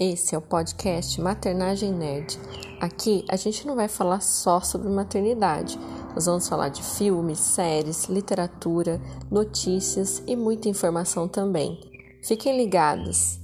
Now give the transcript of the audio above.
Esse é o podcast Maternagem Nerd. Aqui a gente não vai falar só sobre maternidade, nós vamos falar de filmes, séries, literatura, notícias e muita informação também. Fiquem ligados!